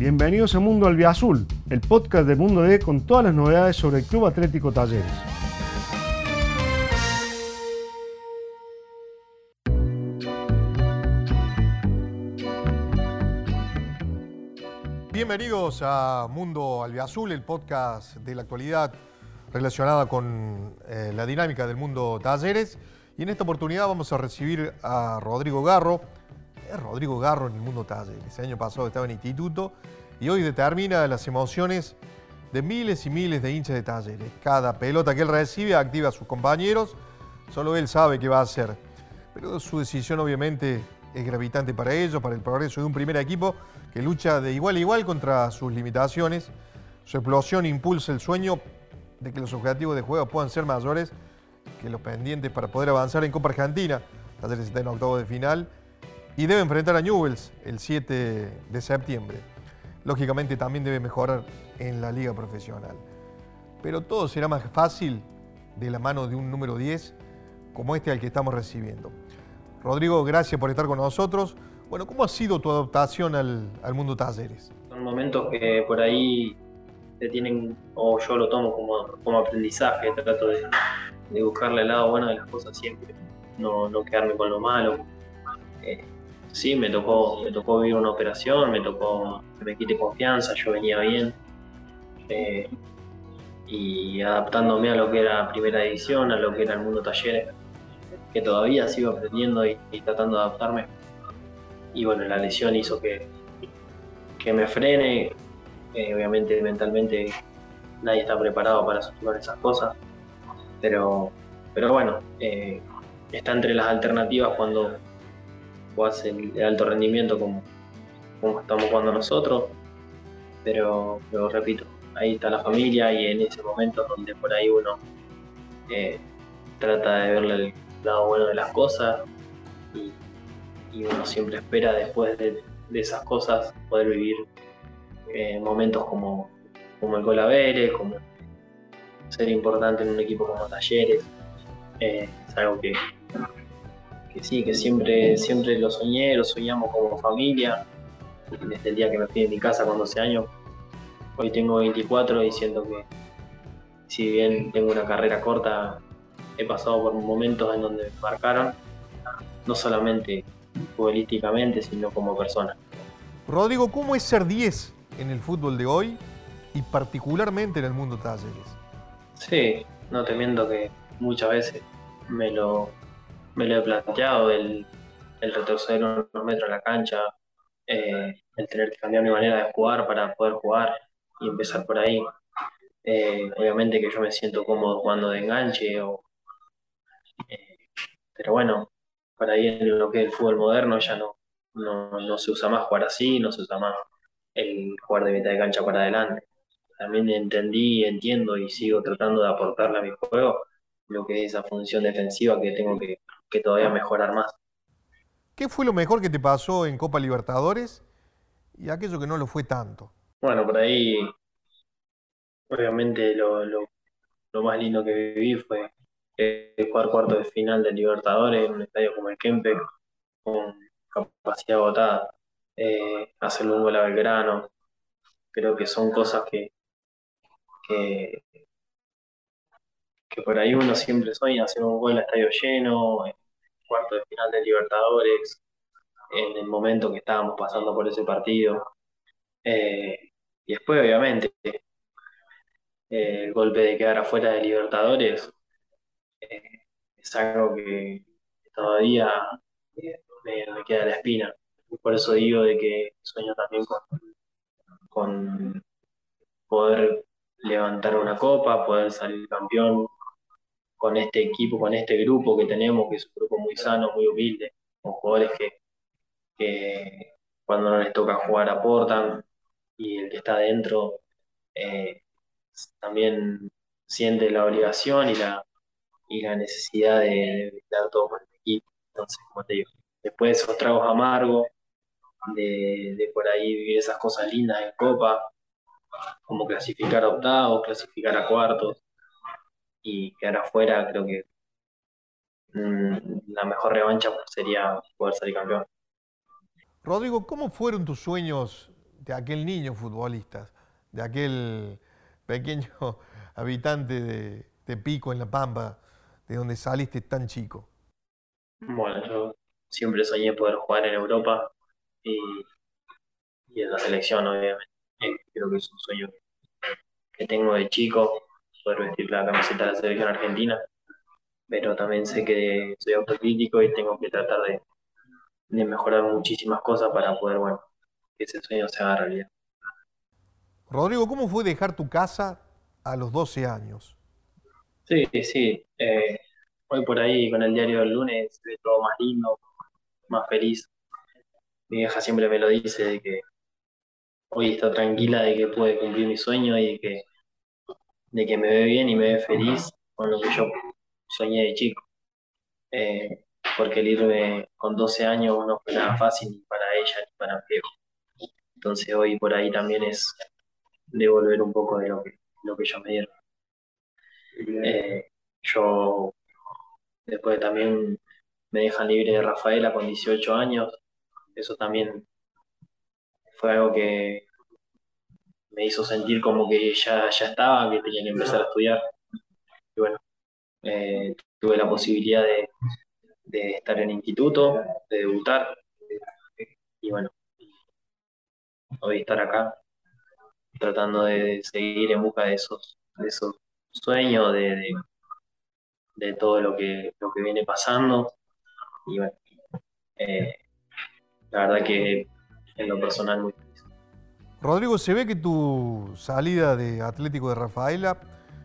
Bienvenidos a Mundo Albiazul, el podcast de Mundo D con todas las novedades sobre el Club Atlético Talleres. Bienvenidos a Mundo Albiazul, el podcast de la actualidad relacionada con eh, la dinámica del mundo talleres. Y en esta oportunidad vamos a recibir a Rodrigo Garro. Es Rodrigo Garro en el mundo talleres. El año pasado estaba en instituto y hoy determina las emociones de miles y miles de hinchas de talleres. Cada pelota que él recibe activa a sus compañeros. Solo él sabe qué va a hacer. Pero su decisión obviamente es gravitante para ellos, para el progreso de un primer equipo que lucha de igual a igual contra sus limitaciones. Su explosión impulsa el sueño de que los objetivos de juego puedan ser mayores que los pendientes para poder avanzar en Copa Argentina. Talleres está en octavo de final y debe enfrentar a Newells el 7 de septiembre. Lógicamente también debe mejorar en la liga profesional. Pero todo será más fácil de la mano de un número 10 como este al que estamos recibiendo. Rodrigo, gracias por estar con nosotros. Bueno, ¿cómo ha sido tu adaptación al, mundo talleres? Son momentos que por ahí te tienen, o yo lo tomo como, como aprendizaje, trato de, de, buscarle el lado bueno de las cosas siempre, no, no quedarme con lo malo. Eh, sí, me tocó, me tocó vivir una operación, me tocó que me quite confianza, yo venía bien. Eh, y adaptándome a lo que era primera edición, a lo que era el mundo talleres, que todavía sigo aprendiendo y, tratando de adaptarme. Y bueno, la lesión hizo que, que me frene. Eh, obviamente mentalmente nadie está preparado para sufrir esas cosas. Pero, pero bueno, eh, está entre las alternativas cuando jugás de alto rendimiento como, como estamos jugando nosotros. Pero, lo repito, ahí está la familia y en ese momento donde por ahí uno eh, trata de verle el lado bueno de las cosas y, uno siempre espera después de, esas cosas poder vivir eh, momentos como, como el gol como ser importante en un equipo como Talleres. Eh, es algo que, que sí, que siempre, siempre lo soñé, lo soñamos como familia. Desde el día que me fui de mi casa con 12 años, hoy tengo 24 y siento que si bien tengo una carrera corta, he pasado por momentos en donde me marcaron, no solamente futbolísticamente, sino como persona. Rodrigo, ¿cómo es ser 10 en el fútbol de hoy y particularmente en el mundo talleres? Sí, no te miento que muchas veces me lo, me lo he planteado, el, retroceder unos metros en la cancha, eh, el tener que cambiar mi manera de jugar para poder jugar y empezar por ahí. Eh, obviamente que yo me siento cómodo jugando de enganche o, pero bueno, para ahí en lo que es el fútbol moderno ya no, no, se usa más jugar así, no se usa más el jugar de mitad de cancha para adelante. También entendí, entiendo y sigo tratando de aportarle a mi juego lo que es esa función defensiva que tengo que, que todavía mejorar más. ¿Qué fue lo mejor que te pasó en Copa Libertadores y aquello que no lo fue tanto? Bueno, por ahí, obviamente lo, lo, lo más lindo que viví fue jugar cuarto de final de Libertadores en un estadio como el Kempe, con capacidad agotada, eh, hacer un gol a Belgrano. Creo que son cosas que, que, por ahí uno siempre sueña, hacer un gol a estadio lleno, en cuarto de final de Libertadores, en el momento que estábamos pasando por ese partido. Eh, y después, obviamente, eh, el golpe de quedar afuera de Libertadores es algo que todavía me, queda la espina. Por eso digo de que sueño también con, poder levantar una copa, poder salir campeón con este equipo, con este grupo que tenemos, que es un grupo muy sano, muy humilde, con jugadores que, cuando no les toca jugar aportan y el que está adentro eh, también siente la obligación y la, y la necesidad de, dar todo por el equipo. Entonces, como te digo, después de esos tragos amargos, de, por ahí vivir esas cosas lindas en Copa, como clasificar a octavos, clasificar a cuartos y quedar afuera, creo que mm, la mejor revancha sería poder salir campeón. Rodrigo, ¿cómo fueron tus sueños de aquel niño futbolista, de aquel pequeño habitante de, de Pico en La Pampa, de donde saliste tan chico? Bueno, yo siempre soñé poder jugar en Europa y, y en la selección, obviamente. Eh, creo que es un sueño que tengo de chico, poder vestir la camiseta de la selección argentina, pero también sé que soy autocrítico y tengo que tratar de, de mejorar muchísimas cosas para poder, bueno, que ese sueño se haga realidad. Rodrigo, ¿cómo fue dejar tu casa a los 12 años? Sí, sí. Eh, hoy por ahí con el diario del lunes se ve todo más lindo, más feliz. Mi vieja siempre me lo dice de que hoy está tranquila de que pude cumplir mi sueño y de que, de que me ve bien y me ve feliz con lo que yo soñé de chico. Eh, porque el irme con 12 años no fue nada fácil ni para ella ni para viejo. Entonces hoy por ahí también es devolver un poco de lo que, lo que ellos me dieron. Eh, yo después también me dejan libre de Rafaela con 18 años. Eso también fue algo que me hizo sentir como que ya, ya estaba, que tenía que empezar a estudiar. Y bueno, eh, tuve la posibilidad de, de estar en instituto, de debutar. Y bueno, hoy estar acá tratando de seguir en busca de esos, de esos sueños, de, de, todo lo que, lo que viene pasando. Y bueno, eh, la verdad que en lo personal muy. Rodrigo, se ve que tu salida de Atlético de Rafaela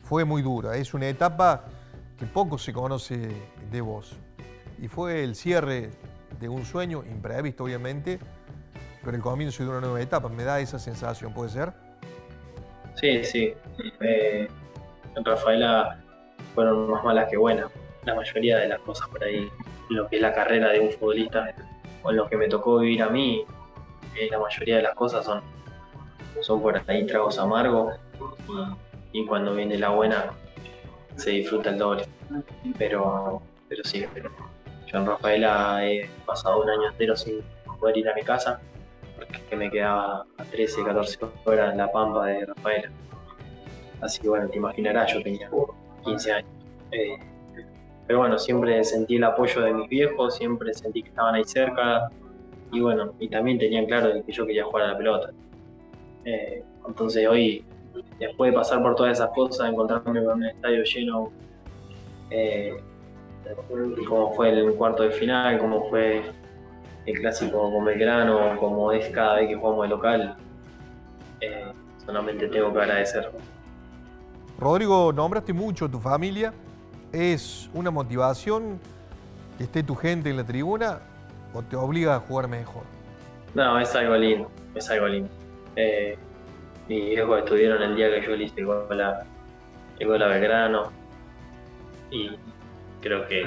fue muy dura. Es una etapa que poco se conoce de vos. Y fue el cierre de un sueño, imprevisto obviamente, pero el comienzo de una nueva etapa. Me da esa sensación, ¿puede ser? Sí, sí. Eh, en Rafaela fueron más malas que buenas. La mayoría de las cosas por ahí, lo que es la carrera de un futbolista, o lo que me tocó vivir a mí, eh, la mayoría de las cosas son, son por ahí tragos amargos y, cuando viene la buena se disfruta el doble. Pero, pero sí, pero yo en Rafaela he pasado un año entero sin poder ir a mi casa porque me quedaba a 13, 14 horas en la pampa de Rafaela. Así que bueno, te imaginarás, yo tenía 15 años. Eh, pero bueno, siempre sentí el apoyo de mis viejos, siempre sentí que estaban ahí cerca y bueno, y también tenían claro que yo quería jugar a la pelota. Eh, entonces hoy, después de pasar por todas esas cosas, encontrarme con un estadio lleno, eh, como fue el cuarto de final, como fue el clásico con Belgrano, como es cada vez que jugamos de local, eh, solamente tengo que agradecer. Rodrigo, nombraste mucho tu familia. ¿Es una motivación que esté tu gente en la tribuna o te obliga a jugar mejor? No, es algo lindo, es algo lindo. Eh, mis viejos estuvieron el día que yo le hice el gol a, Belgrano y creo que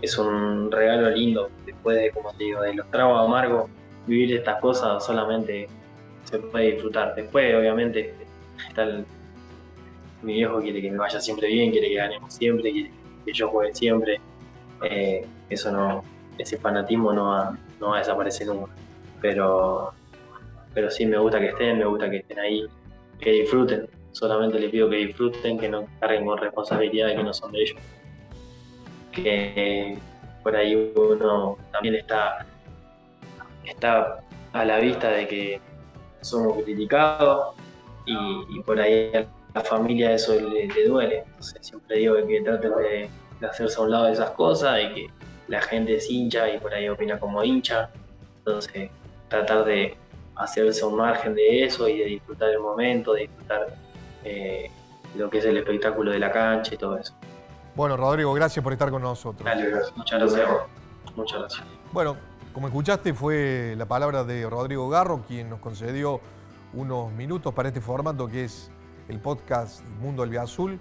es un regalo lindo después de, como te digo, de los tragos amargos, vivir estas cosas solamente se puede disfrutar. Después, obviamente, mi viejo quiere que me vaya siempre bien, quiere que ganemos siempre, quiere que yo juegue siempre. Eh, eso no, ese fanatismo no va, no va a desaparecer nunca. Pero, pero sí me gusta que estén, me gusta que estén ahí, que disfruten. Solamente les pido que disfruten, que no carguen con responsabilidades que no son de ellos. Que por ahí uno también está, está a la vista de que somos criticados y, por ahí la familia eso le, le duele. Entonces siempre digo que traten de, de, hacerse a un lado de esas cosas y que la gente es hincha y por ahí opina como hincha. Entonces tratar de hacerse un margen de eso y de disfrutar el momento, de disfrutar eh, lo que es el espectáculo de la cancha y todo eso. Bueno, Rodrigo, gracias por estar con nosotros. Dale, gracias. Muchas gracias. Muchas gracias. Bueno, como escuchaste, fue la palabra de Rodrigo Garro quien nos concedió unos minutos para este formato que es el podcast Mundo Albiazul,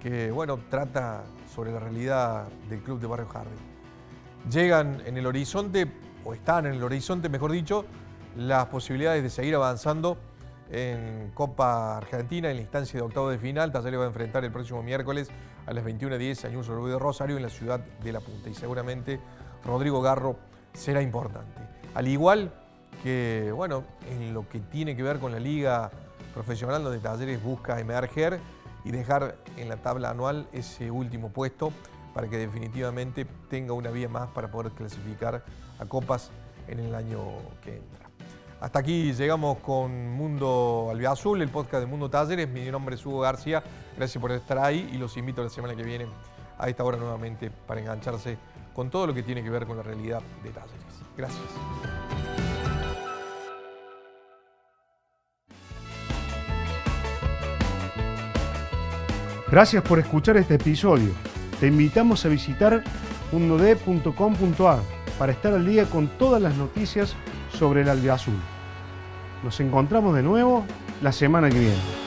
que bueno, trata sobre la realidad del club de Barrio Jardín. Llegan en el horizonte, o están en el horizonte, mejor dicho, las posibilidades de seguir avanzando en Copa Argentina, en la instancia de octavo de final. Talleres va a enfrentar el próximo miércoles a las 21.10 a News de Rosario en la ciudad de La Punta. Y seguramente Rodrigo Garro será importante. Al igual que, bueno, en lo que tiene que ver con la liga profesional donde Talleres busca emerger y dejar en la tabla anual ese último puesto para que definitivamente tenga una vía más para poder clasificar a copas en el año que entra. Hasta aquí llegamos con Mundo Albiazul, el podcast de Mundo Talleres. Mi nombre es Hugo García. Gracias por estar ahí y los invito la semana que viene a esta hora nuevamente para engancharse con todo lo que tiene que ver con la realidad de Talleres. Gracias. Gracias por escuchar este episodio. Te invitamos a visitar mundod.com.ar para estar al día con todas las noticias sobre el albiazul. Nos encontramos de nuevo la semana que viene.